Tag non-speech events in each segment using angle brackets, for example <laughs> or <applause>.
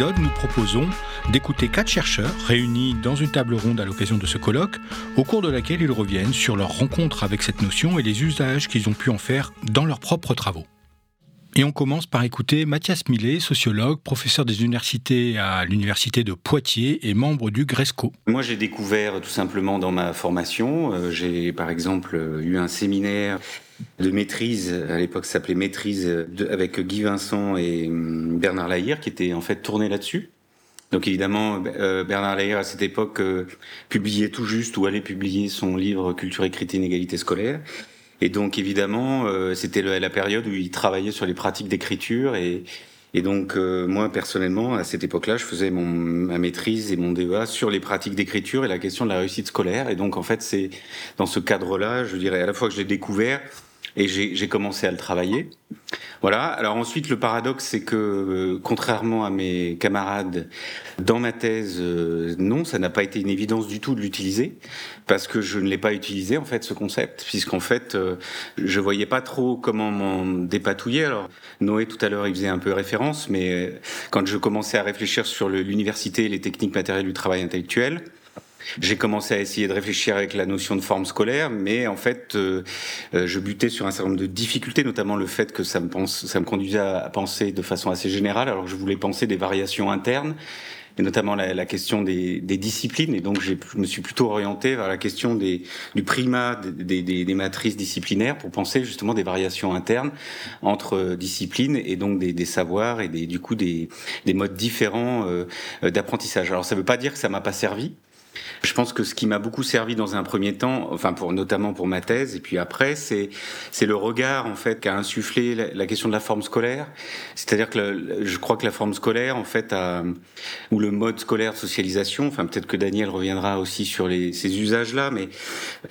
nous proposons d'écouter quatre chercheurs réunis dans une table ronde à l'occasion de ce colloque, au cours de laquelle ils reviennent sur leur rencontre avec cette notion et les usages qu'ils ont pu en faire dans leurs propres travaux. Et on commence par écouter Mathias Millet, sociologue, professeur des universités à l'université de Poitiers et membre du GRESCO. Moi, j'ai découvert tout simplement dans ma formation, euh, j'ai par exemple eu un séminaire de maîtrise, à l'époque ça s'appelait maîtrise, avec Guy Vincent et hum, Bernard Lahire, qui était en fait tourné là-dessus. Donc évidemment, euh, Bernard Lahire, à cette époque, euh, publiait tout juste ou allait publier son livre Culture écrite et inégalité scolaire. Et donc évidemment, euh, c'était la période où il travaillait sur les pratiques d'écriture et, donc moi personnellement, à cette époque-là, je faisais mon, ma maîtrise et mon DEA sur les pratiques d'écriture et la question de la réussite scolaire. Et donc en fait, c'est dans ce cadre-là, je dirais à la fois que je l'ai découvert et j'ai commencé à le travailler. Voilà. Alors ensuite, le paradoxe, c'est que euh, contrairement à mes camarades, dans ma thèse, euh, non, ça n'a pas été une évidence du tout de l'utiliser, parce que je ne l'ai pas utilisé en fait ce concept, puisqu'en fait, euh, je voyais pas trop comment m'en dépatouiller. Alors Noé tout à l'heure, il faisait un peu référence, mais quand je commençais à réfléchir sur l'université et les techniques matérielles du travail intellectuel, j'ai commencé à essayer de réfléchir avec la notion de forme scolaire, mais en fait, euh, euh, je butais sur un certain nombre de difficultés, notamment le fait que ça me, pense, ça me conduisait à penser de façon assez générale, alors que je voulais penser des variations internes et notamment la, la question des, des, disciplines. Et donc, je me suis plutôt orienté vers la question des, du primat des, des, des, matrices disciplinaires pour penser justement des variations internes entre disciplines et donc des, savoirs et du coup des, modes différents euh, d'apprentissage. Alors, ça ne veut pas dire que ça m'a pas servi. Je pense que ce qui m'a beaucoup servi dans un premier temps, enfin pour notamment pour ma thèse et puis après, c'est c'est le regard en fait qu'a insufflé la, question de la forme scolaire. C'est-à-dire que je crois que la forme scolaire en fait a, ou le mode scolaire de socialisation. Enfin peut-être que Daniel reviendra aussi sur les, ces usages-là, mais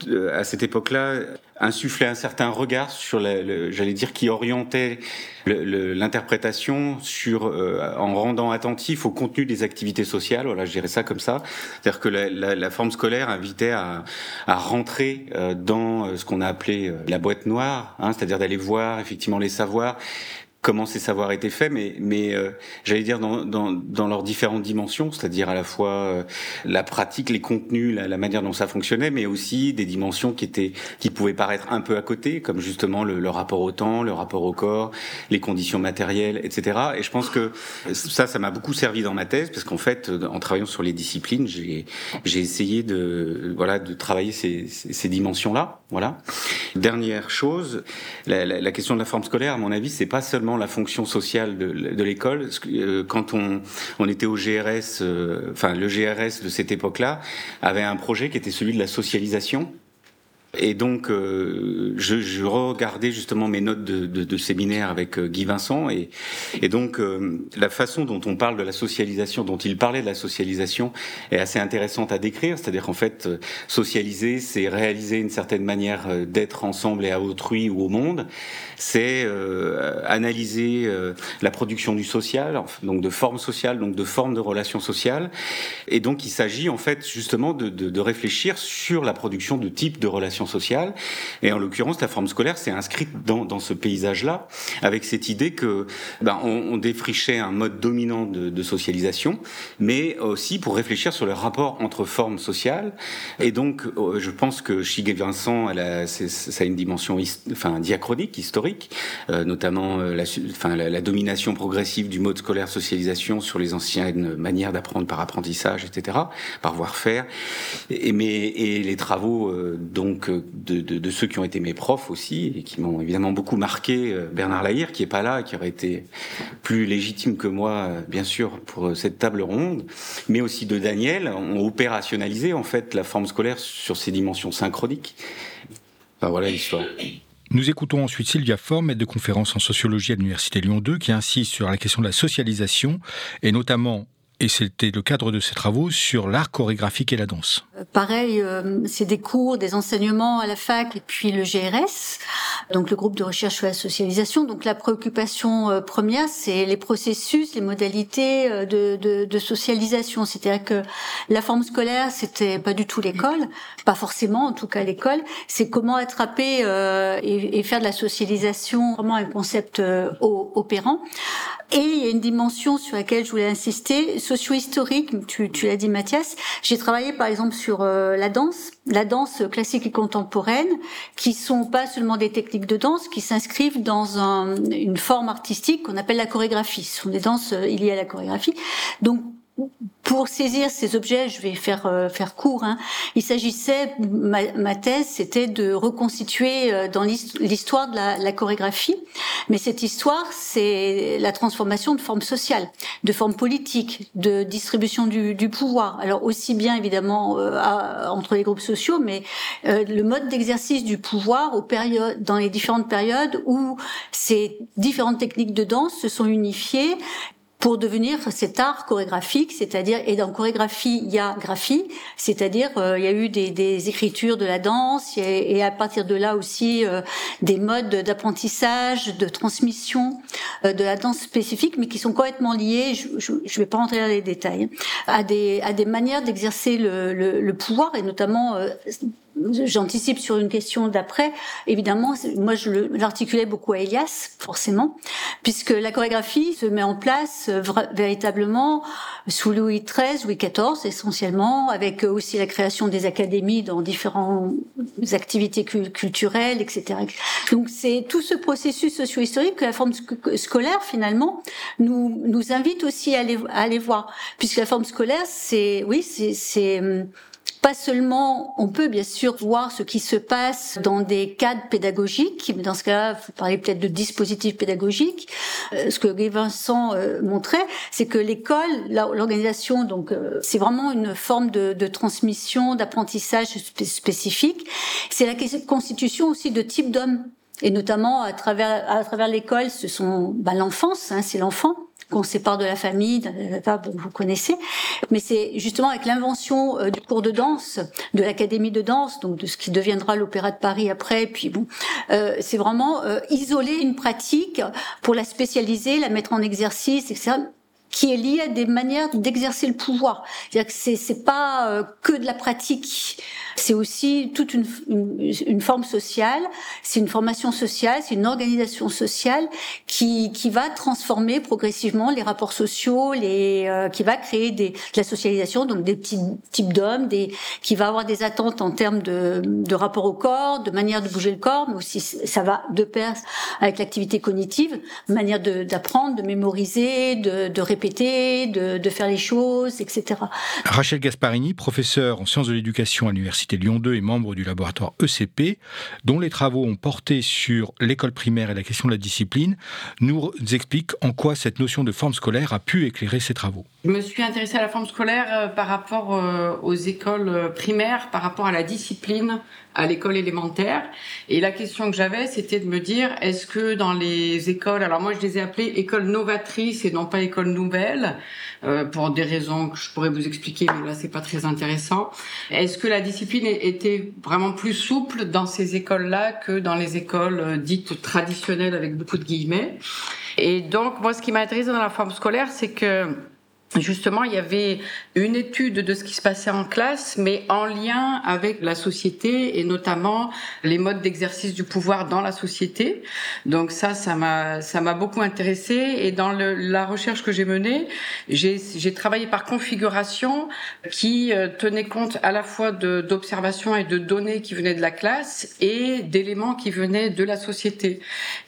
euh, à cette époque-là, insufflait un certain regard sur, j'allais dire, qui orientait l'interprétation sur euh, en rendant attentif au contenu des activités sociales. Voilà, je dirais ça comme ça. C'est-à-dire que la, la, la, forme scolaire invitait à, à rentrer euh, dans euh, ce qu'on a appelé la boîte noire, hein, c'est-à-dire d'aller voir effectivement les savoirs comment ces savoirs étaient faits, mais, mais euh, j'allais dire dans, dans, dans, leurs différentes dimensions, c'est-à-dire à la fois euh, la pratique, les contenus, la, la, manière dont ça fonctionnait, mais aussi des dimensions qui étaient qui pouvaient paraître un peu à côté, comme justement le, le rapport au temps, le rapport au corps, les conditions matérielles, etc. Et je pense que ça, ça m'a beaucoup servi dans ma thèse, parce qu'en fait, en travaillant sur les disciplines, j'ai j'ai essayé de voilà de travailler ces, ces, ces dimensions-là. Voilà. Dernière chose, la, la, la question de la forme scolaire, à mon avis, c'est pas seulement la fonction sociale de, l'école. Euh, quand on, on, était au GRS, euh, enfin le GRS de cette époque-là avait un projet qui était celui de la socialisation et donc, euh, je, je, regardais justement mes notes de, de, de séminaire avec euh, Guy Vincent, et, et donc euh, la façon dont on parle de la socialisation, dont il parlait de la socialisation, est assez intéressante à décrire. C'est-à-dire qu'en fait, socialiser, c'est réaliser une certaine manière d'être ensemble et à autrui ou au monde. C'est analyser la production du social, donc de formes sociales, donc de formes de relations sociales. Et donc, il s'agit en fait justement de, de réfléchir sur la production de types de relations sociale. Et en l'occurrence, la forme scolaire s'est inscrite dans, dans ce paysage-là, avec cette idée que ben, on, défrichait un mode dominant de, socialisation, mais aussi pour réfléchir sur le rapport entre formes sociales. Et donc, euh, je pense que Chiguet Vincent, elle a, ça a une dimension enfin, diachronique, historique, euh, notamment euh, la, enfin, la, domination progressive du mode scolaire socialisation sur les anciennes manières d'apprendre par apprentissage, etc., par voir faire. Et, mais, et les travaux donc de, ceux qui ont été mes profs aussi et qui m'ont évidemment beaucoup marqué. Euh, Bernard Lahire, qui est pas là, qui aurait été plus légitime que moi, euh, bien sûr, pour euh, cette table ronde, mais aussi de Daniel, ont opérationnalisé en fait la forme scolaire sur ses dimensions synchroniques. Enfin, voilà l'histoire. Nous écoutons ensuite Sylvia Form, maître de conférence en sociologie à l'Université Lyon 2, qui insiste sur la question de la socialisation et notamment et c'était le cadre de ses travaux sur l'art chorégraphique et la danse. Euh, pareil, euh, c'est des cours, des enseignements à la fac et puis le GRS, donc le groupe de recherche sur la socialisation. Donc la préoccupation euh, première, c'est les processus, les modalités de, de, de socialisation. C'est-à-dire que la forme scolaire, c'était pas du tout l'école, pas forcément, en tout cas l'école. C'est comment attraper et, faire de la socialisation vraiment un concept opérant. Et il y a une dimension sur laquelle je voulais insister, socio-historique, tu, tu l'as dit Mathias. J'ai travaillé par exemple sur euh, la danse, la danse classique et contemporaine, qui sont pas seulement des techniques de danse, qui s'inscrivent dans un, une forme artistique qu'on appelle la chorégraphie. Ce sont des danses euh, liées à la chorégraphie. Donc pour saisir ces objets, je vais faire euh, faire court. Hein, il s'agissait, ma, thèse, c'était de reconstituer euh, dans l'histoire de la, chorégraphie, mais cette histoire, c'est la transformation de formes sociales, de formes politiques, de distribution du, du pouvoir. Alors aussi bien évidemment euh, entre les groupes sociaux, mais le mode d'exercice du pouvoir aux périodes, dans les différentes périodes où ces différentes techniques de danse se sont unifiées pour devenir cet art chorégraphique, c'est-à-dire et dans chorégraphie il y a graphie, c'est-à-dire euh, il y a eu des, des, écritures de la danse et, à partir de là aussi euh, des modes d'apprentissage, de transmission euh, de la danse spécifique, mais qui sont complètement liés. Je ne vais pas rentrer dans les détails à des à des manières d'exercer le, le, le, pouvoir et notamment j'anticipe sur une question d'après. Évidemment, moi, je l'articulais beaucoup à Elias, forcément, puisque la chorégraphie se met en place euh, véritablement sous Louis XIII, Louis XIV, essentiellement, avec aussi la création des académies dans différentes activités culturelles, etc. Donc, c'est tout ce processus socio-historique que la forme scolaire, finalement, nous, nous invite aussi à aller, à aller voir, puisque la forme scolaire, c'est, oui, c'est, hum, pas seulement, on peut bien sûr voir ce qui se passe dans des cadres pédagogiques, mais dans ce cas-là, il faut parler peut-être de dispositifs pédagogiques. Euh, ce que Guy Vincent euh, montrait, c'est que l'école, l'organisation, donc euh, c'est vraiment une forme de, de transmission, d'apprentissage spécifique. C'est la constitution aussi de types d'hommes et notamment à travers à travers l'école, ce sont bah, l'enfance, hein, c'est l'enfant qu'on sépare de la famille, vous connaissez. Mais c'est justement avec l'invention euh, du cours de danse, de l'académie de danse, donc de ce qui deviendra l'Opéra de Paris après. Puis bon, euh, c'est vraiment euh, isoler une pratique pour la spécialiser, la mettre en exercice, etc qui est lié à des manières d'exercer le pouvoir. C'est-à-dire que c'est, c'est pas euh, que de la pratique, c'est aussi toute une, une, forme sociale, c'est une formation sociale, c'est une organisation sociale qui, qui va transformer progressivement les rapports sociaux, les, euh, qui va créer des, de la socialisation, donc des petits types d'hommes, des, qui va avoir des attentes en termes de, de rapport au corps, de manière de bouger le corps, mais aussi ça va de pair avec l'activité cognitive, manière de, d'apprendre, de mémoriser, de, de répéter, de, de, faire les choses, etc. Rachel Gasparini, professeure en sciences de l'éducation à l'Université Lyon 2 et membre du laboratoire ECP, dont les travaux ont porté sur l'école primaire et la question de la discipline, nous explique en quoi cette notion de forme scolaire a pu éclairer ses travaux. Je me suis intéressée à la forme scolaire euh, par rapport euh, aux écoles euh, primaires, par rapport à la discipline à l'école élémentaire. Et la question que j'avais, c'était de me dire, est-ce que dans les écoles, alors moi je les ai appelées écoles novatrices et non pas écoles nouvelles, euh, pour des raisons que je pourrais vous expliquer, mais là c'est pas très intéressant. Est-ce que la discipline était vraiment plus souple dans ces écoles-là que dans les écoles euh, dites traditionnelles avec beaucoup de guillemets? Et donc moi, ce qui m'a intéressé dans la forme scolaire, c'est que Justement, il y avait une étude de ce qui se passait en classe, mais en lien avec la société et notamment les modes d'exercice du pouvoir dans la société. Donc ça, ça m'a, ça m'a beaucoup intéressé. Et dans le, la recherche que j'ai menée, j'ai, travaillé par configuration qui euh, tenait compte à la fois d'observations et de données qui venaient de la classe et d'éléments qui venaient de la société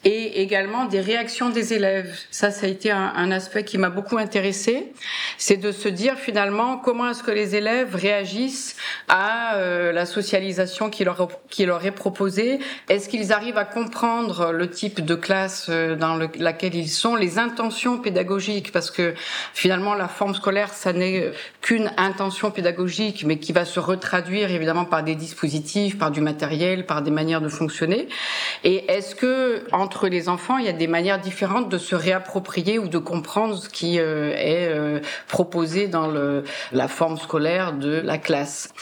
et également des réactions des élèves. Ça, ça a été un, un aspect qui m'a beaucoup intéressé c'est de se dire finalement comment est-ce que les élèves réagissent à euh, la socialisation qui leur, est proposée. Est-ce qu'ils arrivent à comprendre le type de classe euh, dans laquelle ils sont, les intentions pédagogiques, parce que finalement la forme scolaire, ça n'est qu'une intention pédagogique, mais qui va se retraduire évidemment par des dispositifs, par du matériel, par des manières de fonctionner. Et est-ce que entre les enfants, il y a des manières différentes de se réapproprier ou de comprendre ce qui euh, est proposé dans le, la forme scolaire de la classe.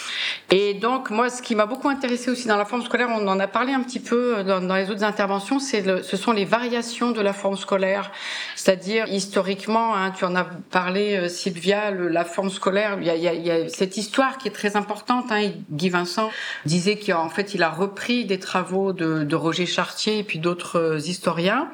Et donc, moi, ce qui m'a beaucoup intéressé aussi dans la forme scolaire, on en a parlé un petit peu dans, les autres interventions, c'est ce sont les variations de la forme scolaire. C'est-à-dire, historiquement, hein, tu en as parlé, euh, Sylvia, la forme scolaire, il y, a, cette histoire qui est très importante. Hein. Guy Vincent disait qu'en fait, il a repris des travaux de, de Roger Chartier et puis d'autres euh, historiens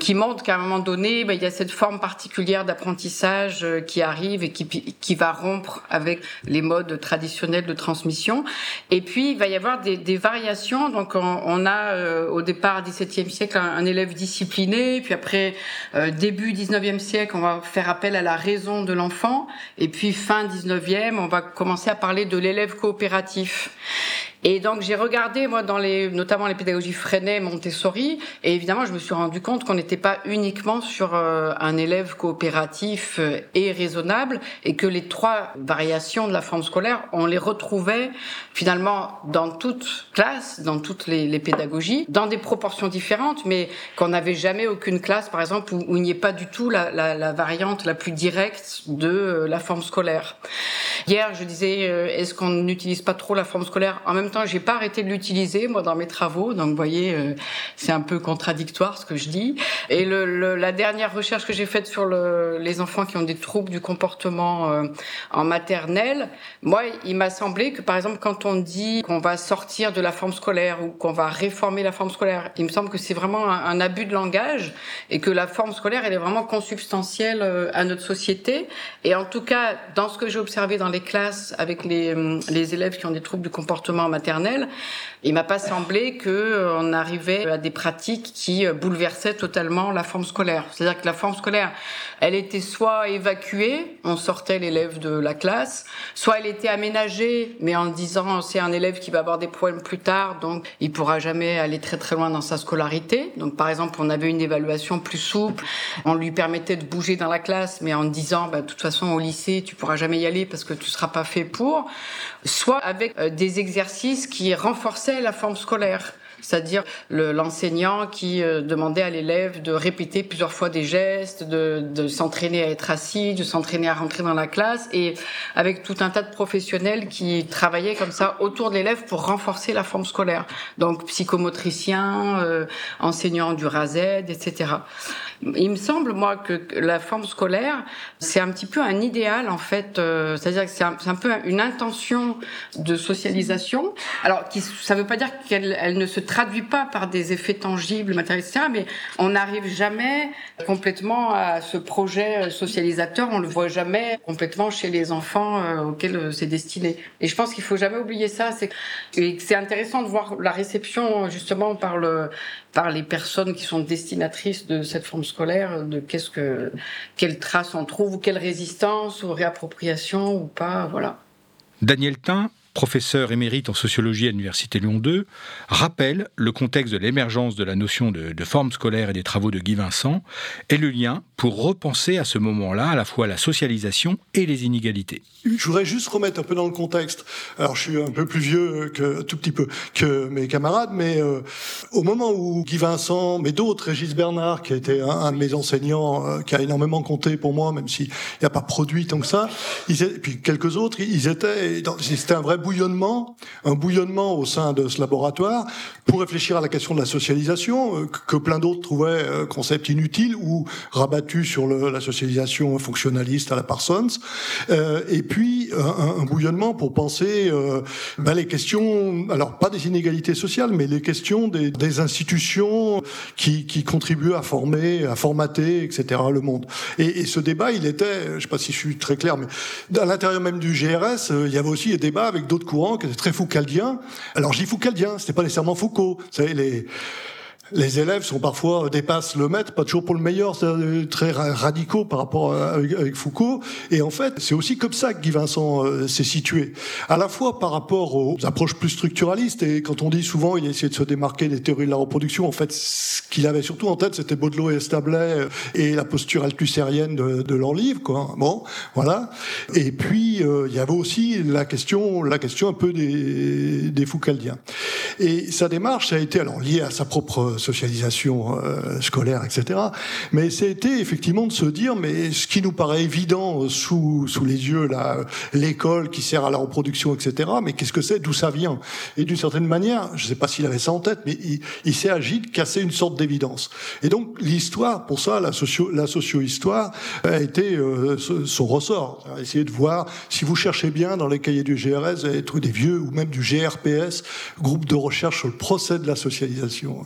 qui montrent qu'à un moment donné, ben, il y a cette forme particulière d'apprentissage euh, qui arrive et qui, qui va rompre avec les modes traditionnels de transmission. Et puis, il va y avoir des, variations. Donc, on, a euh, au départ, 17e siècle, un, un, élève discipliné. Puis après, euh, début 19e siècle, on va faire appel à la raison de l'enfant. Et puis, fin 19e, on va commencer à parler de l'élève coopératif. Et donc j'ai regardé moi dans les notamment les pédagogies Freinet, Montessori et évidemment je me suis rendu compte qu'on n'était pas uniquement sur euh, un élève coopératif euh, et raisonnable et que les trois variations de la forme scolaire on les retrouvait finalement dans toute classe, dans toutes les, pédagogies, dans des proportions différentes mais qu'on n'avait jamais aucune classe par exemple où, il n'y ait pas du tout la, la, la, variante la plus directe de euh, la forme scolaire. Hier je disais est-ce qu'on n'utilise pas trop la forme scolaire en même j'ai pas arrêté de l'utiliser moi dans mes travaux. Donc, vous voyez, euh, c'est un peu contradictoire ce que je dis. Et la dernière recherche que j'ai faite sur le, les enfants qui ont des troubles du comportement euh, en maternelle, moi, il m'a semblé que par exemple, quand on dit qu'on va sortir de la forme scolaire ou qu'on va réformer la forme scolaire, il me semble que c'est vraiment un, un, abus de langage et que la forme scolaire, elle est vraiment consubstantielle euh, à notre société. Et en tout cas, dans ce que j'ai observé dans les classes avec les, les élèves qui ont des troubles du comportement en maternelle maternelle, il m'a pas semblé que euh, arrivait à des pratiques qui euh, bouleversaient totalement la forme scolaire. C'est-à-dire que la forme scolaire, elle était soit évacuée, on sortait l'élève de la classe, soit elle était aménagée, mais en disant c'est un élève qui va avoir des problèmes plus tard, donc il pourra jamais aller très très loin dans sa scolarité. Donc par exemple, on avait une évaluation plus souple, on lui permettait de bouger dans la classe, mais en disant bah, de toute façon au lycée tu pourras jamais y aller parce que tu seras pas fait pour. Soit avec euh, des exercices qui renforçaient la forme scolaire c'est-à-dire l'enseignant qui euh, demandait à l'élève de répéter plusieurs fois des gestes, de, s'entraîner à être assis, de s'entraîner à rentrer dans la classe, et avec tout un tas de professionnels qui travaillaient comme ça autour de l'élève pour renforcer la forme scolaire. Donc psychomotricien, euh, enseignant du RAZ, etc. Il me semble, moi, que la forme scolaire, c'est un petit peu un idéal, en fait. Euh, C'est-à-dire que c'est un, peu une intention de socialisation. Alors, qui, ça ne veut pas dire qu'elle elle ne se traduit pas par des effets tangibles, matériels, etc. Mais on n'arrive jamais complètement à ce projet socialisateur. On le voit jamais complètement chez les enfants euh, auxquels euh, c'est destiné. Et je pense qu'il faut jamais oublier ça. C'est c'est intéressant de voir la réception justement par le par les personnes qui sont destinatrices de cette forme scolaire, de qu'est-ce que, quelles traces on trouve, ou quelle résistance, ou réappropriation, ou pas, voilà. Daniel Tain, professeur émérite en sociologie à l'Université Lyon 2, rappelle le contexte de l'émergence de la notion de, de, forme scolaire et des travaux de Guy Vincent et le lien pour repenser à ce moment-là à la fois la socialisation et les inégalités. Je voudrais juste remettre un peu dans le contexte. Alors, je suis un peu plus vieux que tout petit peu que mes camarades, mais euh, au moment où Guy Vincent, mais d'autres, Régis Bernard, qui a été un, de mes enseignants, euh, qui a énormément compté pour moi, même s'il n'a pas produit tant que ça, et puis quelques autres, ils étaient, c'était un vrai bouillonnement, un bouillonnement au sein de ce laboratoire pour réfléchir à la question de la socialisation, euh, que plein d'autres trouvaient euh, concept inutile ou rabattu sur la socialisation fonctionnaliste à la Parsons. Euh, et puis un, bouillonnement pour penser ben, les questions, alors pas des inégalités sociales, mais les questions des, institutions qui, qui, contribuent à former, à formater, etc. le monde. Et, et, ce débat, il était, je ne sais pas si je suis très clair, mais à l'intérieur même du GRS, il y avait aussi des débats avec d'autres courants très foucaldiens. Alors je dis foucaldien, c'était pas nécessairement Foucault. Vous savez, les les élèves sont parfois dépassent le maître, pas toujours pour le meilleur, c'est euh, très radicaux par rapport à, avec, avec, Foucault. Et en fait, c'est aussi comme ça que Guy Vincent euh, s'est situé, à la fois par rapport aux approches plus structuralistes. Et quand on dit souvent, il a essayé de se démarquer des théories de la reproduction. En fait, ce qu'il avait surtout en tête, c'était Baudelot et Establet euh, et la posture althusérienne de, leur livre. Quoi. Bon, voilà. Et puis euh, il y avait aussi la question, la question un peu des, des Foucaldiens. Et sa démarche, a été alors liée à sa propre socialisation euh, scolaire, etc. Mais c'était effectivement de se dire, mais ce qui nous paraît évident sous, sous les yeux, là, l'école qui sert à la reproduction, etc., mais qu'est-ce que c'est, d'où ça vient? Et d'une certaine manière, je ne sais pas s'il avait ça en tête, mais il, il s'est agi de casser une sorte d'évidence. Et donc l'histoire, pour ça, la, socio, la socio-histoire a été euh, son ressort. Essayer de voir, si vous cherchez bien dans les cahiers du GRS, vous allez des vieux ou même du GRPS, groupe de recherche sur le procès de la socialisation.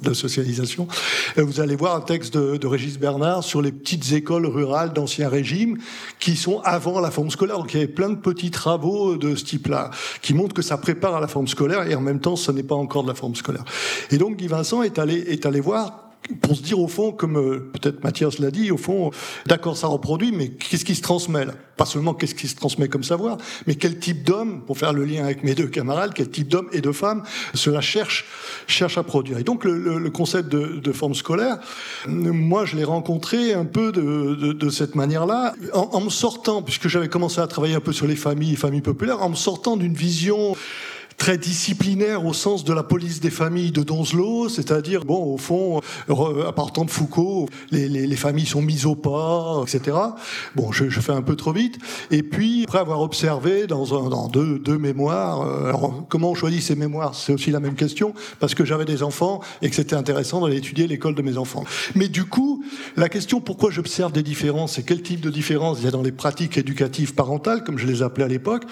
Vous allez voir un texte de, de Régis Bernard sur les petites écoles rurales d'ancien régime qui sont avant la forme scolaire. Donc il y avait plein de petits travaux de ce type-là qui montrent que ça prépare à la forme scolaire et en même temps ce n'est pas encore de la forme scolaire. Et donc Guy Vincent est allé est allé voir pour se dire au fond, comme euh, peut-être Mathias l'a dit, au fond, d'accord, ça reproduit, mais qu'est-ce qui se transmet Pas seulement qu'est-ce qui se transmet comme savoir, mais quel type d'homme, pour faire le lien avec mes deux camarades, quel type d'homme et de femme cela cherche, cherche à produire. Et donc le, le, concept de, de, forme scolaire, moi je l'ai rencontré un peu de, de, de cette manière-là, en, en me sortant, puisque j'avais commencé à travailler un peu sur les familles, familles populaires, en me sortant d'une vision très disciplinaire au sens de la police des familles de Donzelot, c'est-à-dire, bon, au fond, à partant de Foucault, les, les, les, familles sont mises au pas, etc. Bon, je, je, fais un peu trop vite. Et puis, après avoir observé dans, un, dans deux, deux mémoires, euh, alors comment on choisit ces mémoires? C'est aussi la même question, parce que j'avais des enfants et que c'était intéressant d'aller étudier l'école de mes enfants. Mais du coup, la question pourquoi j'observe des différences et quel type de différences il y a dans les pratiques éducatives parentales, comme je les appelais à l'époque,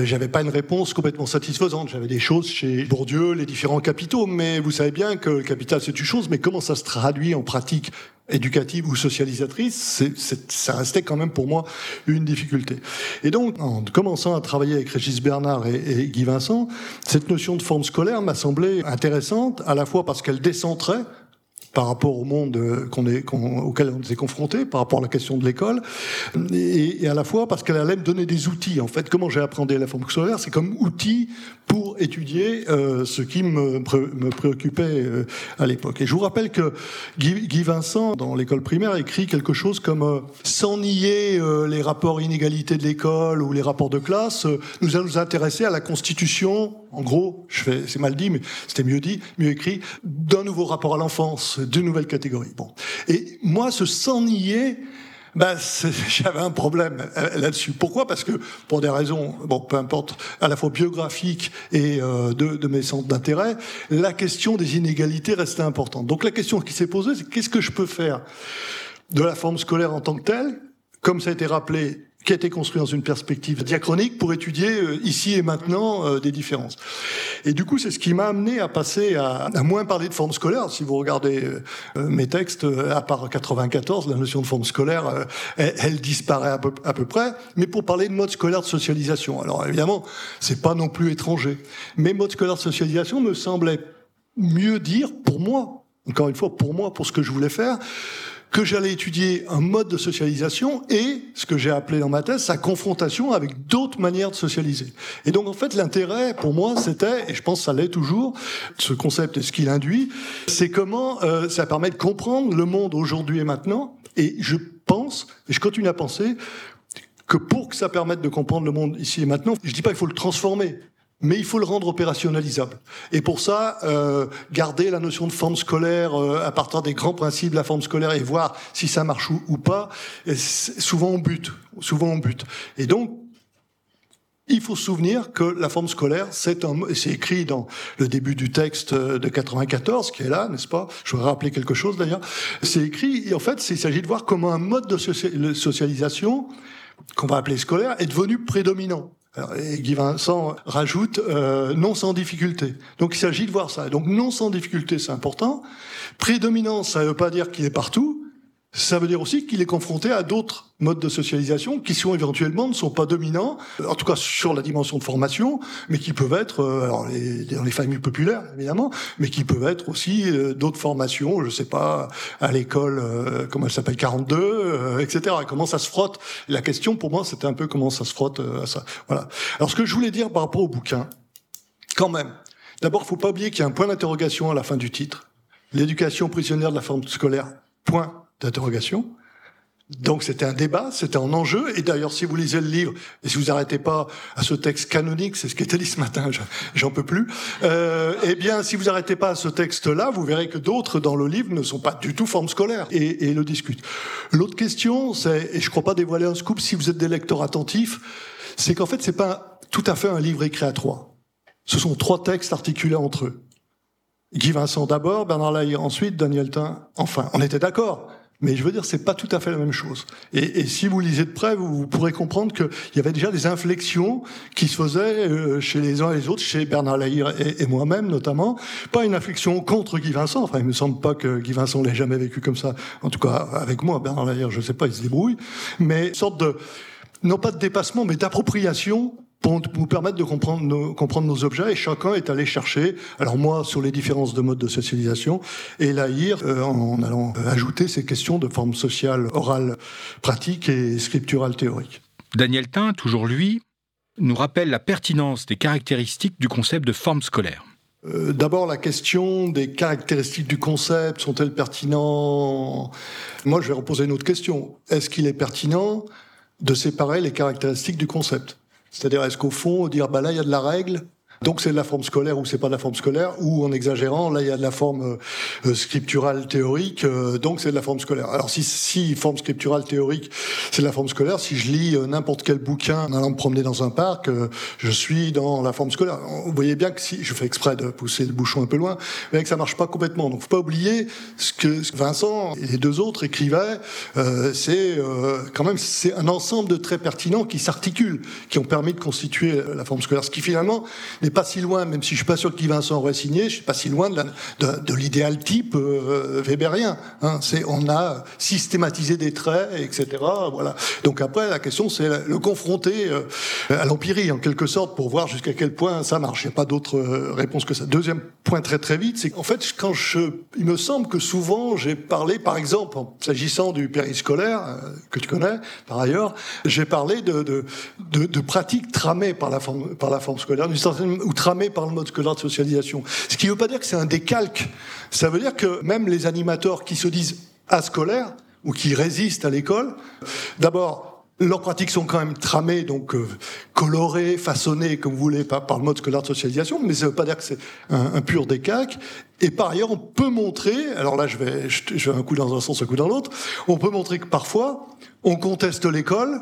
j'avais pas une réponse complètement satisfaisante j'avais des choses chez Bourdieu, les différents capitaux, mais vous savez bien que le capital c'est une chose, mais comment ça se traduit en pratique éducative ou socialisatrice, c'est, c'est, ça restait quand même pour moi une difficulté. Et donc, en commençant à travailler avec Régis Bernard et, et Guy Vincent, cette notion de forme scolaire m'a semblé intéressante, à la fois parce qu'elle décentrait par rapport au monde euh, qu'on est, auquel on s'est confronté, par rapport à la question de l'école, et, et à la fois parce qu'elle allait me donner des outils. En fait, comment j'ai appris la forme scolaire, c'est comme outil pour étudier euh, ce qui me, me préoccupait euh, à l'époque. Et je vous rappelle que Guy, Guy Vincent, dans l'école primaire, écrit quelque chose comme euh, sans nier euh, les rapports inégalités de l'école ou les rapports de classe, nous allons nous intéresser à la constitution, en gros, c'est mal dit, mais c'était mieux dit, mieux écrit, d'un nouveau rapport à l'enfance de nouvelles catégories. Bon. Et moi, ce sans nier, ben, <laughs> j'avais un problème euh, là-dessus. Pourquoi? Parce que pour des raisons, bon, peu importe, à la fois biographiques et euh, de, de, mes centres d'intérêt, la question des inégalités restait importante. Donc la question qui s'est posée, c'est qu'est-ce que je peux faire de la forme scolaire en tant que telle? Comme ça a été rappelé, qui a été construit dans une perspective diachronique pour étudier euh, ici et maintenant euh, des différences. Et du coup, c'est ce qui m'a amené à passer à, moins parler de forme scolaire. Si vous regardez euh, mes textes, à part 94, la notion de forme scolaire, elle, elle, disparaît à peu, à peu, près. Mais pour parler de mode scolaire de socialisation, alors évidemment, c'est pas non plus étranger. Mais mode scolaire de socialisation me semblait mieux dire pour moi, encore une fois pour moi, pour ce que je voulais faire, que j'allais étudier un mode de socialisation et ce que j'ai appelé dans ma thèse sa confrontation avec d'autres manières de socialiser. Et donc en fait l'intérêt pour moi c'était, et je pense que ça l'est toujours, ce concept et ce qu'il induit, c'est comment euh, ça permet de comprendre le monde aujourd'hui et maintenant. Et je pense, et je continue à penser, que pour que ça permette de comprendre le monde ici et maintenant, je dis pas qu'il faut le transformer, mais il faut le rendre opérationnalisable. Et pour ça, euh, garder la notion de forme scolaire euh, à partir des grands principes de la forme scolaire et voir si ça marche ou, pas, souvent on bute, souvent on bute. Et donc, il faut se souvenir que la forme scolaire, c'est écrit dans le début du texte de 94, qui est là, n'est-ce pas? Je voudrais rappeler quelque chose d'ailleurs. C'est écrit, et en fait, il s'agit de voir comment un mode de socialisation, qu'on va appeler scolaire, est devenu prédominant. Et Guy Vincent rajoute euh, non sans difficulté. Donc il s'agit de voir ça. Donc non sans difficulté, c'est important. Prédominance, ça ne veut pas dire qu'il est partout. Ça veut dire aussi qu'il est confronté à d'autres modes de socialisation qui sont éventuellement ne sont pas dominants, en tout cas sur la dimension de formation, mais qui peuvent être, euh, alors les, dans les familles populaires évidemment, mais qui peuvent être aussi euh, d'autres formations, je sais pas, à l'école, euh, comment elle s'appelle, 42, euh, etc. Comment ça se frotte? La question pour moi, c'était un peu comment ça se frotte à ça. Voilà. Alors ce que je voulais dire par rapport au bouquin, quand même, d'abord, faut pas oublier qu'il y a un point d'interrogation à la fin du titre. L'éducation prisonnière de la forme scolaire. Point d'interrogation. Donc c'était un débat, c'était un enjeu. Et d'ailleurs, si vous lisez le livre, et si vous arrêtez pas à ce texte canonique, c'est ce qui était dit ce matin, <laughs> j'en peux plus. Euh, eh bien, si vous arrêtez pas à ce texte-là, vous verrez que d'autres dans le livre ne sont pas du tout forme scolaire et, et le discutent. L'autre question, c'est, et je crois pas dévoiler un scoop si vous êtes des lecteurs attentifs, c'est qu'en fait, c'est pas tout à fait un livre écrit à trois. Ce sont trois textes articulés entre eux. Guy Vincent d'abord, Bernard Lahire ensuite, Daniel Tain. Enfin, on était d'accord. Mais je veux dire, c'est pas tout à fait la même chose. Et, et si vous lisez de près, vous, vous pourrez comprendre qu'il y avait déjà des inflexions qui se faisaient euh, chez les uns et les autres, chez Bernard Lahire et, et moi-même notamment. Pas une inflexion contre Guy Vincent. Enfin, il me semble pas que Guy Vincent l'ait jamais vécu comme ça. En tout cas, avec moi, Bernard Lahire, je sais pas, il se débrouille. Mais une sorte de, non pas de dépassement, mais d'appropriation pour nous permettre de comprendre nos, comprendre nos objets et chacun est allé chercher, alors moi sur les différences de modes de socialisation et l'AIR euh, en, allant ajouter ces questions de forme sociale, orale, pratique et scripturale théorique. Daniel Tain, toujours lui, nous rappelle la pertinence des caractéristiques du concept de forme scolaire. Euh, D'abord, la question des caractéristiques du concept, sont-elles pertinentes? Moi, je vais reposer une autre question. Est-ce qu'il est pertinent de séparer les caractéristiques du concept? C'est-à-dire, est-ce qu'au fond, dire, bah là, il y a de la règle, donc c'est de la forme scolaire ou c'est pas de la forme scolaire, ou en exagérant, là il y a de la forme euh, scripturale théorique, euh, donc c'est de la forme scolaire. Alors si, si forme scripturale théorique, c'est de la forme scolaire, si je lis euh, n'importe quel bouquin en allant me promener dans un parc, euh, je suis dans la forme scolaire. Vous voyez bien que si, je fais exprès de pousser le bouchon un peu loin, mais que ça marche pas complètement. Donc faut pas oublier ce que Vincent et les deux autres écrivaient, euh, c'est quand même c'est un ensemble de traits pertinents qui s'articulent, qui ont permis de constituer la forme scolaire, ce qui finalement pas si loin, même si je suis pas sûr que Guy Vincent aurait signé, je suis pas si loin de, l'idéal type euh, weberien. Hein. C'est on a systématisé des traits, etc. Voilà. Donc après la question c'est le confronter euh, à l'empirie en quelque sorte pour voir jusqu'à quel point ça marche. Il n'y a pas d'autre euh, réponse que ça. Deuxième point très très vite, c'est qu'en fait quand je, il me semble que souvent j'ai parlé, par exemple, s'agissant du périscolaire euh, que tu connais par ailleurs, j'ai parlé de, de pratiques tramées par la forme par la forme scolaire, d'une certaine ou tramées par le mode scolaire de socialisation. Ce qui ne veut pas dire que c'est un décalque. Ça veut dire que même les animateurs qui se disent ascolaires ou qui résistent à l'école, d'abord, leurs pratiques sont quand même tramées, donc euh, colorées, façonnées, comme vous voulez, par, par le mode scolaire de socialisation, mais ça ne veut pas dire que c'est un, pur décalque. Et par ailleurs, on peut montrer, alors là je vais, je vais un coup dans un sens, un coup dans l'autre, on peut montrer que parfois, on conteste l'école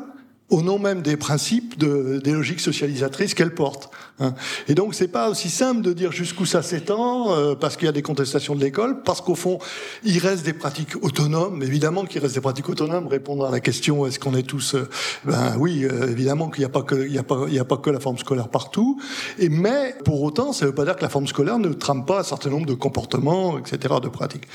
au nom même des principes de, des logiques socialisatrices qu'elle porte. Hein. Et donc c'est pas aussi simple de dire jusqu'où ça s'étend euh, parce qu'il y a des contestations de l'école, parce qu'au fond il reste des pratiques autonomes. Évidemment qu'il reste des pratiques autonomes. Répondre à la question est-ce qu'on est tous, euh, ben oui, euh, évidemment qu'il n'y a pas que il y a pas il y a pas que la forme scolaire partout. Et mais pour autant ça ne veut pas dire que la forme scolaire ne trame pas un certain nombre de comportements, etc. de pratiques.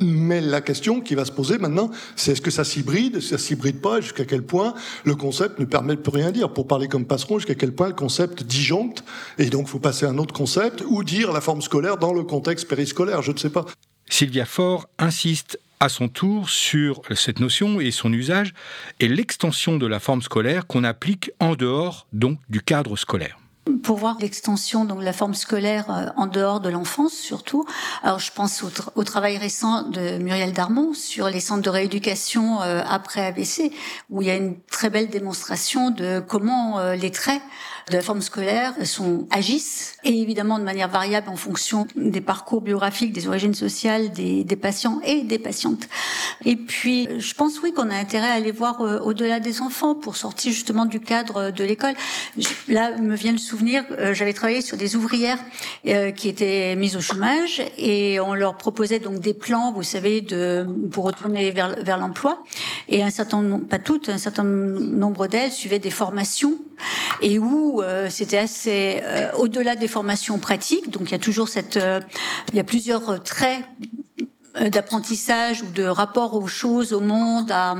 Mais la question qui va se poser maintenant, c'est est-ce que ça s'hybride, ça s'hybride pas, jusqu'à quel point le concept ne permet de plus rien dire. Pour parler comme Passeron, jusqu'à quel point le concept disjoncte, et donc faut passer à un autre concept, ou dire la forme scolaire dans le contexte périscolaire, je ne sais pas. Sylvia Faure insiste à son tour sur cette notion et son usage et l'extension de la forme scolaire qu'on applique en dehors donc du cadre scolaire pour voir l'extension donc la forme scolaire euh, en dehors de l'enfance surtout. Alors je pense au, au, travail récent de Muriel Darmon sur les centres de rééducation euh, après ABC où il y a une très belle démonstration de comment euh, les traits de la forme scolaire sont agissent et évidemment de manière variable en fonction des parcours biographiques, des origines sociales des, des patients et des patientes. Et puis je pense oui qu'on a intérêt à aller voir euh, au-delà des enfants pour sortir justement du cadre de l'école. Là me vient le souvenir, euh, j'avais travaillé sur des ouvrières euh, qui étaient mises au chômage et on leur proposait donc des plans, vous savez, de pour retourner vers, vers l'emploi. Et un certain nombre, pas toutes, un certain nombre d'elles suivaient des formations et où euh, c'était assez euh, au-delà des formations pratiques. Donc il y a toujours cette, euh, il y a plusieurs traits d'apprentissage ou de rapport aux choses, au monde, à,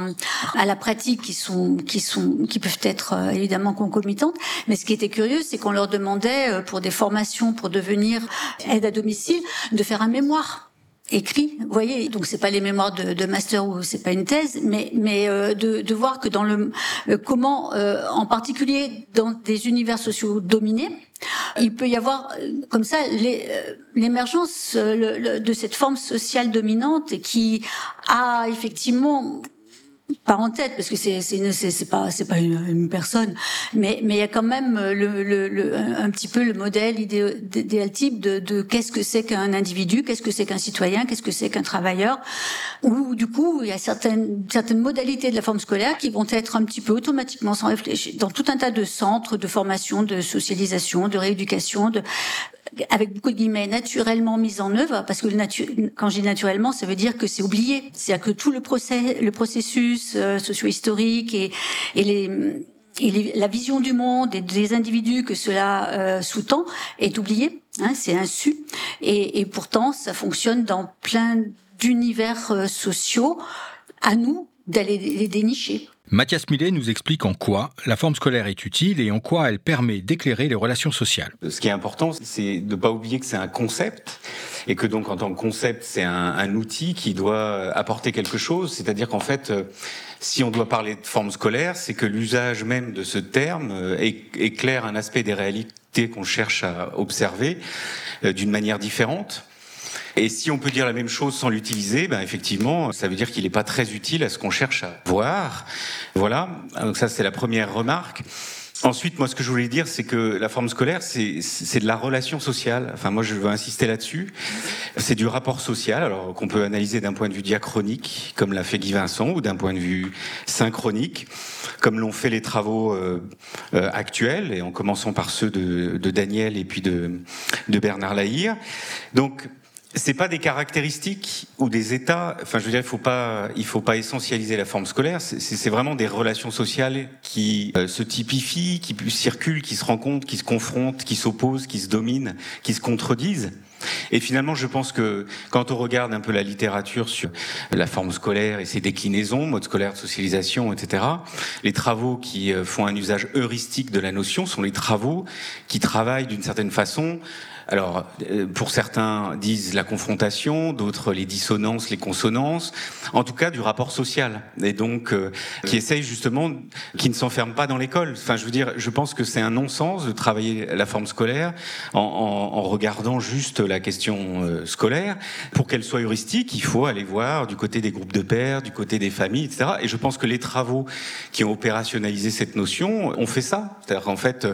à, la pratique qui sont qui sont qui peuvent être évidemment concomitantes. Mais ce qui était curieux, c'est qu'on leur demandait pour des formations pour devenir aide à domicile de faire un mémoire écrit. Vous voyez, donc c'est pas les mémoires de, de master ou c'est pas une thèse, mais mais euh, de, de, voir que dans le euh, comment, euh, en particulier dans des univers sociaux dominés, il peut y avoir comme ça l'émergence de cette forme sociale dominante qui a effectivement pas en tête parce que c'est c'est pas c'est pas une, personne. Mais mais il y a quand même le, le, un petit peu le modèle idéal type de, de qu'est-ce que c'est qu'un individu qu'est-ce que c'est qu'un citoyen qu'est-ce que c'est qu'un travailleur. Ou du coup il y a certaines certaines modalités de la forme scolaire qui vont être un petit peu automatiquement sans réfléchir dans tout un tas de centres de formation de socialisation de rééducation de avec beaucoup de guillemets, naturellement mise en œuvre, parce que le quand je dis naturellement, ça veut dire que c'est oublié. C'est-à-dire que tout le, procès, le processus euh, socio-historique et, et les et la vision du monde et des individus que cela euh, sous-tend est oublié, hein, c'est insu, et, et, pourtant ça fonctionne dans plein d'univers euh, sociaux. À nous d'aller les dénicher. Mathias Millet nous explique en quoi la forme scolaire est utile et en quoi elle permet d'éclairer les relations sociales. Ce qui est important, c'est de ne pas oublier que c'est un concept et que donc en tant que concept, c'est un, un, outil qui doit apporter quelque chose. C'est-à-dire qu'en fait, euh, si on doit parler de forme scolaire, c'est que l'usage même de ce terme euh, éclaire un aspect des réalités qu'on cherche à observer euh, d'une manière différente. Et si on peut dire la même chose sans l'utiliser, ben effectivement, ça veut dire qu'il n'est pas très utile à ce qu'on cherche à voir. Voilà. Donc ça, c'est la première remarque. Ensuite, moi, ce que je voulais dire, c'est que la forme scolaire, c'est de la relation sociale. Enfin, moi, je veux insister là-dessus. C'est du rapport social, alors qu'on peut analyser d'un point de vue diachronique, comme l'a fait Guy Vincent, ou d'un point de vue synchronique, comme l'ont fait les travaux euh, euh, actuels, et en commençant par ceux de, de Daniel et puis de, de Bernard Lahire. Donc, c'est pas des caractéristiques ou des états. Enfin, je veux dire, il faut pas, il faut pas essentialiser la forme scolaire. C'est vraiment des relations sociales qui euh, se typifient, qui circulent, qui se rencontrent, qui se confrontent, qui s'opposent, qui se dominent, qui se contredisent. Et finalement, je pense que quand on regarde un peu la littérature sur la forme scolaire et ses déclinaisons, mode scolaire de socialisation, etc., les travaux qui euh, font un usage heuristique de la notion sont les travaux qui travaillent d'une certaine façon alors, euh, pour certains disent la confrontation, d'autres les dissonances, les consonances, en tout cas du rapport social, et donc euh, qui essaye justement, qui ne s'enferme pas dans l'école. Enfin, je veux dire, je pense que c'est un non-sens de travailler la forme scolaire en, en, en regardant juste la question euh, scolaire. Pour qu'elle soit heuristique, il faut aller voir du côté des groupes de pères, du côté des familles, etc. Et je pense que les travaux qui ont opérationnalisé cette notion ont fait ça. C'est-à-dire qu'en fait,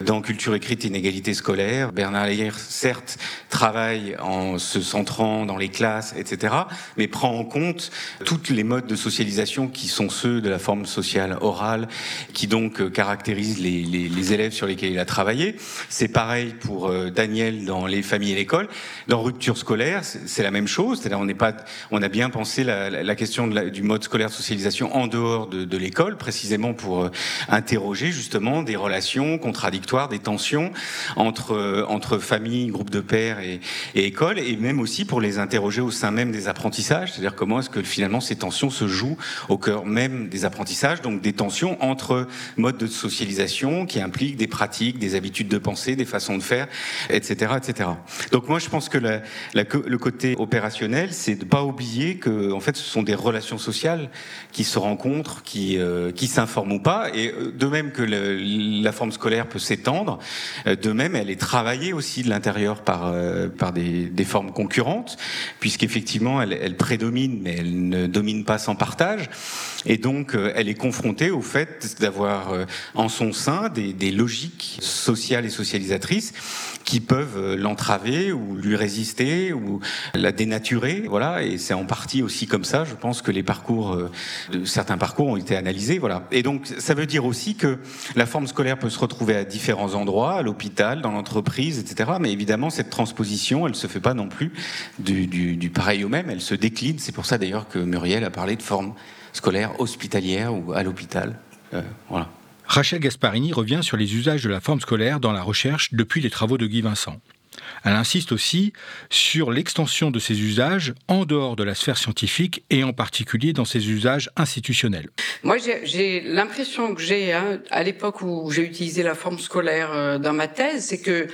dans Culture écrite, inégalité scolaire, Bernard Certes, travaille en se centrant dans les classes, etc., mais prend en compte tous les modes de socialisation qui sont ceux de la forme sociale orale, qui donc euh, caractérisent les, élèves sur lesquels il a travaillé. C'est pareil pour euh, Daniel dans les familles et l'école. Dans rupture scolaire, c'est la même chose. C'est-à-dire on n'est pas, on a bien pensé la, question du mode scolaire de socialisation en dehors de, l'école, précisément pour euh, interroger justement des relations contradictoires, des tensions entre familles famille, groupe de pères et, et école, et même aussi pour les interroger au sein même des apprentissages, c'est-à-dire comment est-ce que finalement ces tensions se jouent au cœur même des apprentissages, donc des tensions entre modes de socialisation qui impliquent des pratiques, des habitudes de pensée, des façons de faire, etc., etc. Donc moi je pense que la, la, le côté opérationnel, c'est de pas oublier que en fait ce sont des relations sociales qui se rencontrent, qui euh, qui s'informent ou pas, et euh, de même que la forme scolaire peut s'étendre, euh, de même elle est travaillée aussi de l'intérieur par, euh, par des, des, formes concurrentes, puisqu'effectivement, elle, elle prédomine, mais elle ne domine pas sans partage. Et donc, euh, elle est confrontée au fait d'avoir euh, en son sein des, des logiques sociales et socialisatrices qui peuvent l'entraver ou lui résister ou la dénaturer. Voilà, et c'est en partie aussi comme ça. Je pense que les parcours, certains parcours ont été analysés. Voilà. Et donc, ça veut dire aussi que la forme scolaire peut se retrouver à différents endroits, à l'hôpital, dans l'entreprise, etc mais évidemment, cette transposition, elle ne se fait pas non plus du, du, du pareil au même, elle se décline. C'est pour ça d'ailleurs que Muriel a parlé de forme scolaire hospitalière ou à l'hôpital. Euh, voilà. Rachel Gasparini revient sur les usages de la forme scolaire dans la recherche depuis les travaux de Guy Vincent. Elle insiste aussi sur l'extension de ces usages en dehors de la sphère scientifique et en particulier dans ses usages institutionnels. Moi, j'ai l'impression que j'ai, hein, à l'époque où j'ai utilisé la forme scolaire euh, dans ma thèse, c'est que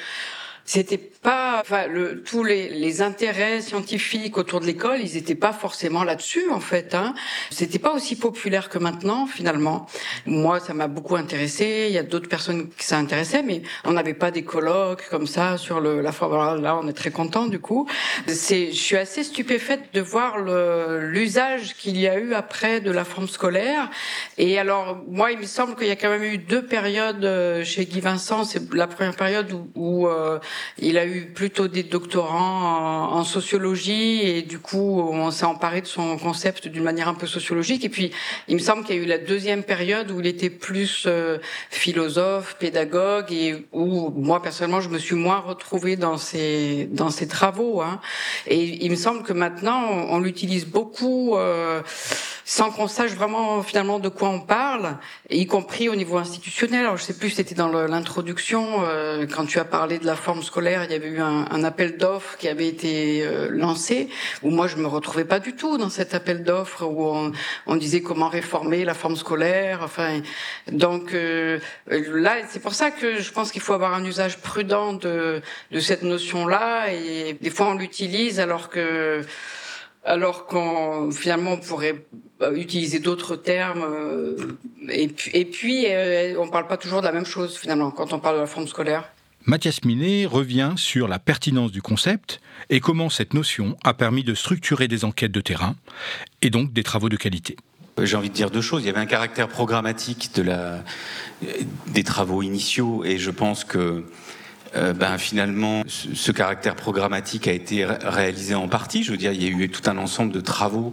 c'était pas, enfin, le, tous les, les, intérêts scientifiques autour de l'école, ils n'étaient pas forcément là-dessus en fait. Hein. C'était pas aussi populaire que maintenant finalement. Moi, ça m'a beaucoup intéressé. Il y a d'autres personnes qui ça intéressait, mais on n'avait pas des colloques comme ça sur le, la forme. Là, on est très content du coup. C'est, je suis assez stupéfaite de voir l'usage qu'il y a eu après de la forme scolaire. Et alors, moi, il me semble qu'il y a quand même eu deux périodes euh, chez Guy Vincent. C'est la première période où, où euh, il a eu plutôt des doctorants en, sociologie et du coup, on s'est emparé de son concept d'une manière un peu sociologique. Et puis, il me semble qu'il y a eu la deuxième période où il était plus euh, philosophe, pédagogue et où moi personnellement, je me suis moins retrouvée dans ses dans ses travaux. Hein. Et il me semble que maintenant, on, l'utilise beaucoup. Euh, sans qu'on sache vraiment finalement de quoi on parle, y compris au niveau institutionnel. Alors je sais plus, c'était dans l'introduction euh, quand tu as parlé de la forme scolaire, il y avait eu un, un appel d'offres qui avait été euh, lancé où moi je me retrouvais pas du tout dans cet appel d'offres où on, on, disait comment réformer la forme scolaire. Enfin, donc euh, là c'est pour ça que je pense qu'il faut avoir un usage prudent de, de cette notion-là et des fois on l'utilise alors que alors qu'on finalement on pourrait euh, utiliser d'autres termes euh, et puis, et puis euh, on parle pas toujours de la même chose finalement quand on parle de la forme scolaire. Mathias Minet revient sur la pertinence du concept et comment cette notion a permis de structurer des enquêtes de terrain et donc des travaux de qualité. J'ai envie de dire deux choses. Il y avait un caractère programmatique de la, des travaux initiaux et je pense que euh, ben, finalement, ce, caractère programmatique a été réalisé en partie. Je veux dire, il y a eu tout un ensemble de travaux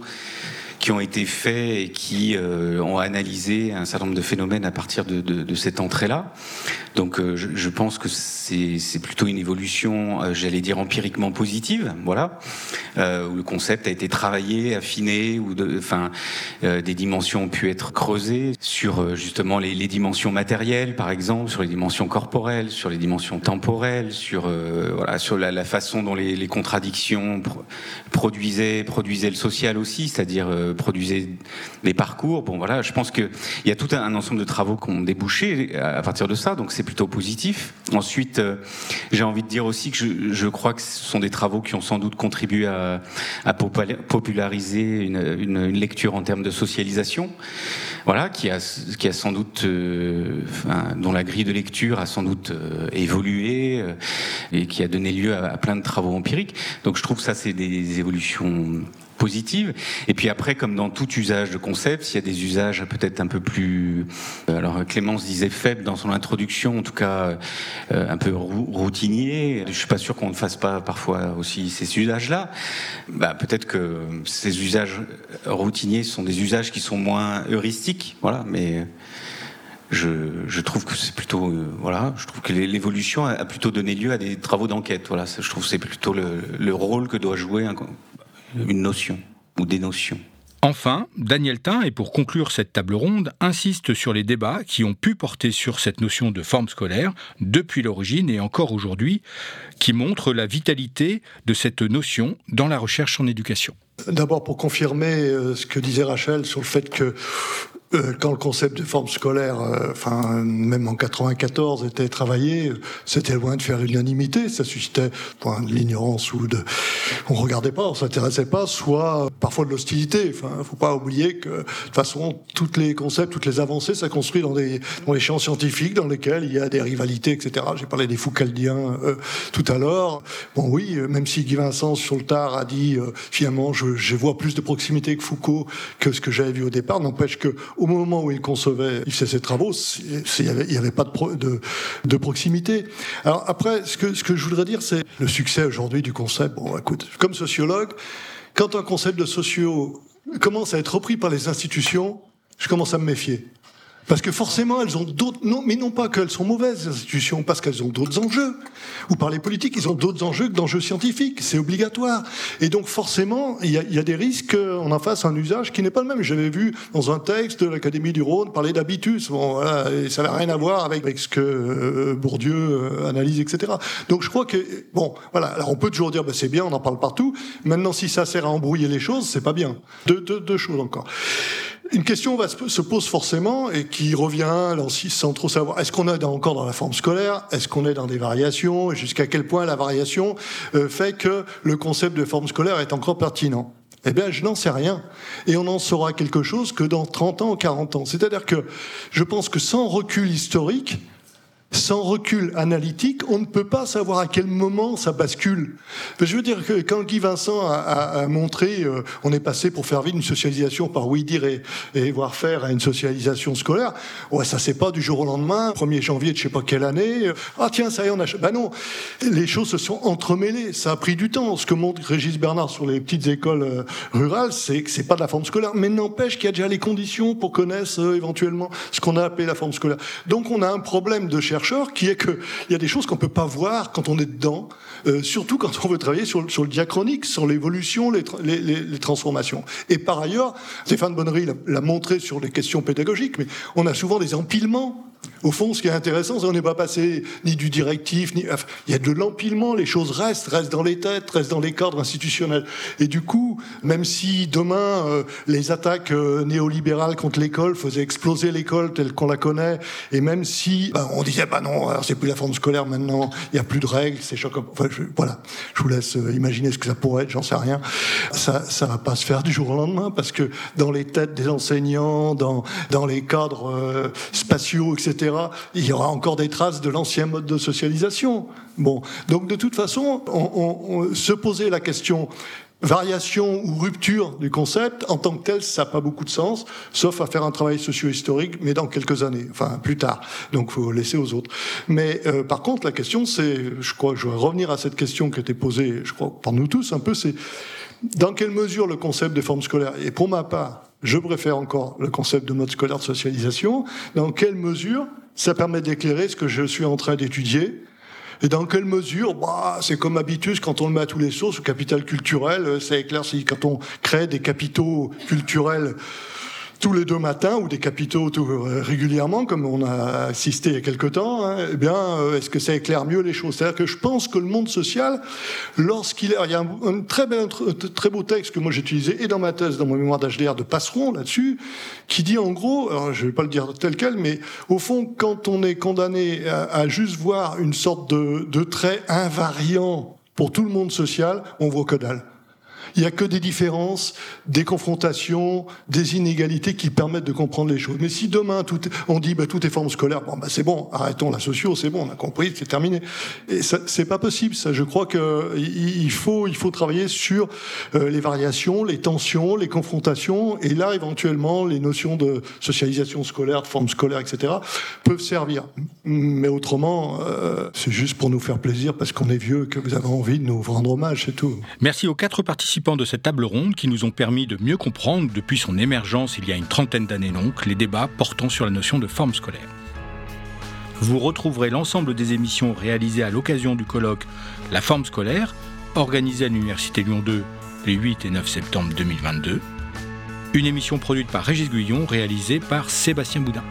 qui ont été faits et qui euh, ont analysé un certain nombre de phénomènes à partir de, de, de cette entrée-là. Donc euh, je, je, pense que c'est plutôt une évolution, euh, j'allais dire empiriquement positive, voilà, où le concept a été travaillé, affiné, où de, enfin des dimensions ont pu être creusées sur justement les, les, dimensions matérielles, par exemple, sur les dimensions corporelles, sur les dimensions temporelles, sur voilà sur la, la, façon dont les, les contradictions produisaient produisaient le social aussi, c'est-à-dire produisait des parcours. Bon, voilà, je pense qu'il y a tout un, ensemble de travaux qui ont débouché à, partir de ça, donc c'est plutôt positif. Ensuite, euh, j'ai envie de dire aussi que je, crois que ce sont des travaux qui ont sans doute contribué à, populariser une, lecture en termes de socialisation. Voilà, qui a, qui a sans doute, euh, dont la grille de lecture a sans doute euh, évolué euh, et qui a donné lieu à plein de travaux empiriques. Donc je trouve ça c'est des évolutions Et puis après, comme dans tout usage de concept, il y a des usages peut-être un peu plus. Euh, alors Clémence disait faible dans son introduction, en tout cas euh, un peu routinier. Je suis pas sûr qu'on ne fasse pas parfois aussi ces usages-là. Bah, peut-être que ces usages routiniers sont des usages qui sont moins heuristiques, voilà. Mais je, trouve que c'est plutôt euh, voilà je trouve que l'évolution a, plutôt donné lieu à des travaux d'enquête voilà je trouve que c'est plutôt le, le, rôle que doit jouer un, une notion ou des notions. Enfin, Daniel Tain, et pour conclure cette table ronde, insiste sur les débats qui ont pu porter sur cette notion de forme scolaire depuis l'origine et encore aujourd'hui, qui montrent la vitalité de cette notion dans la recherche en éducation. D'abord pour confirmer euh, ce que disait Rachel sur le fait que quand le concept de forme scolaire, euh, enfin même en 94, était travaillé, c'était loin de faire l'unanimité. Ça suscitait point de l'ignorance ou de, on regardait pas, on s'intéressait pas, soit parfois de l'hostilité. Enfin, faut pas oublier que de toute façon, tous les concepts, toutes les avancées, ça construit dans des dans les champs scientifiques dans lesquels il y a des rivalités, etc. J'ai parlé des Foucaldiens euh, tout à l'heure. Bon, oui, même si Guy Vincent sur le tard a dit finalement, je, je vois plus de proximité que Foucault que ce que j'avais vu au départ, n'empêche que au moment où il concevait, il faisait ses travaux, il n'y avait, pas de, de, de, proximité. Alors après, ce que, ce que je voudrais dire, c'est le succès aujourd'hui du concept. Bon, écoute, comme sociologue, quand un concept de socio commence à être repris par les institutions, je commence à me méfier. Parce que forcément, elles ont d'autres, non, mais non pas qu'elles sont mauvaises, les institutions, parce qu'elles ont d'autres enjeux. Ou par les politiques, ils ont d'autres enjeux que d'enjeux scientifiques. C'est obligatoire. Et donc, forcément, il y a, y a, des risques qu'on en fasse un usage qui n'est pas le même. J'avais vu dans un texte de l'Académie du Rhône parler d'habitus. Bon, voilà, et ça n'avait rien à voir avec, avec ce que euh, Bourdieu euh, analyse, etc. Donc, je crois que, bon, voilà. Alors, on peut toujours dire, bah, c'est bien, on en parle partout. Maintenant, si ça sert à embrouiller les choses, c'est pas bien. Deux, deux, deux choses encore. Une question va se pose forcément et qui revient sans trop savoir. Est-ce qu'on est encore dans la forme scolaire? Est-ce qu'on est dans des variations? Jusqu'à quel point la variation euh, fait que le concept de forme scolaire est encore pertinent? Eh bien, je n'en sais rien. Et on en saura quelque chose que dans 30 ans ou 40 ans. C'est-à-dire que je pense que sans recul historique, sans recul analytique, on ne peut pas savoir à quel moment ça bascule. Je veux dire que quand Guy Vincent a, montré, euh, on est passé pour faire vivre une socialisation par oui dire et, voir faire à une socialisation scolaire, ouais, ça c'est pas du jour au lendemain, 1er janvier de je sais pas quelle année, euh, ah tiens, ça y est, on a... Ben non, les choses se sont entremêlées, ça a pris du temps. Ce que montre Régis Bernard sur les petites écoles euh, rurales, c'est que c'est pas de la forme scolaire, mais n'empêche qu'il y a déjà les conditions pour connaître éventuellement ce qu'on a appelé la forme scolaire. Donc on a un problème de qui est qu'il y a des choses qu'on peut pas voir quand on est dedans, euh, surtout quand on veut travailler sur, le diachronique, sur l'évolution, les, les, les, transformations. Et par ailleurs, Stéphane Bonnery l'a montré sur les questions pédagogiques, mais on a souvent des empilements au fond, ce qui est intéressant, c'est qu'on n'est pas passé ni du directif, ni. il y a de l'empilement, les choses restent, restent dans les têtes, restent dans les cadres institutionnels. Et du coup, même si demain, euh, les attaques euh, néolibérales contre l'école faisaient exploser l'école telle qu'on la connaît, et même si bah, on disait, bah non, c'est plus la forme scolaire maintenant, il n'y a plus de règles, c'est choquant. Voilà, je vous laisse euh, imaginer ce que ça pourrait être, j'en sais rien. Ça, ça va pas se faire du jour au lendemain, parce que dans les têtes des enseignants, dans, dans les cadres spatiaux, etc., il y aura encore des traces de l'ancien mode de socialisation. Bon, donc de toute façon, on, se poser la question variation ou rupture du concept, en tant que tel, ça n'a pas beaucoup de sens, sauf à faire un travail socio-historique, mais dans quelques années, enfin plus tard. Donc, faut laisser aux autres. Mais euh, par contre, la question, c'est, je crois, je vais revenir à cette question qui été posée, je crois, par nous tous un peu, c'est dans quelle mesure le concept des formes scolaires, et pour ma part, je préfère encore le concept de mode scolaire de socialisation. Dans quelle mesure ça permet d'éclairer ce que je suis en train d'étudier? Et dans quelle mesure, bah, c'est comme habitus quand on le met à tous les sources, le capital culturel, ça éclaircit. Quand on crée des capitaux culturels tous les deux matins ou des capitaux euh, régulièrement, comme on a assisté il y a quelque temps, hein, eh bien, euh, est-ce que ça éclaire mieux les choses? C'est-à-dire que je pense que le monde social, lorsqu'il. Il y a un, très, beau texte que moi j'ai utilisé, et dans ma thèse, dans mon mémoire d'HDR de Passeron, là-dessus, qui dit en gros, alors je vais pas le dire tel quel, mais au fond, quand on est condamné à, à juste voir une sorte de, de trait invariant pour tout le monde social, on voit que dalle. Il n'y a que des différences, des confrontations, des inégalités qui permettent de comprendre les choses. Mais si demain on dit bah, tout est forme scolaire, bah c'est bon, arrêtons la socio, c'est bon, on a compris, c'est terminé. Et c'est pas possible. Ça, je crois que il faut il faut travailler sur euh, les variations, les tensions, les confrontations, et là éventuellement les notions de socialisation scolaire, de forme scolaire, etc. peuvent servir. Mais autrement, euh, c'est juste pour nous faire plaisir parce qu'on est vieux que vous avez envie de nous rendre hommage, c'est tout. Merci aux quatre de cette table ronde qui nous ont permis de mieux comprendre, depuis son émergence il y a une trentaine d'années donc, les débats portant sur la notion de forme scolaire. Vous retrouverez l'ensemble des émissions réalisées à l'occasion du colloque La forme scolaire, organisé à l'Université Lyon 2 les 8 et 9 septembre 2022. Une émission produite par Régis Guyon, réalisée par Sébastien Boudin.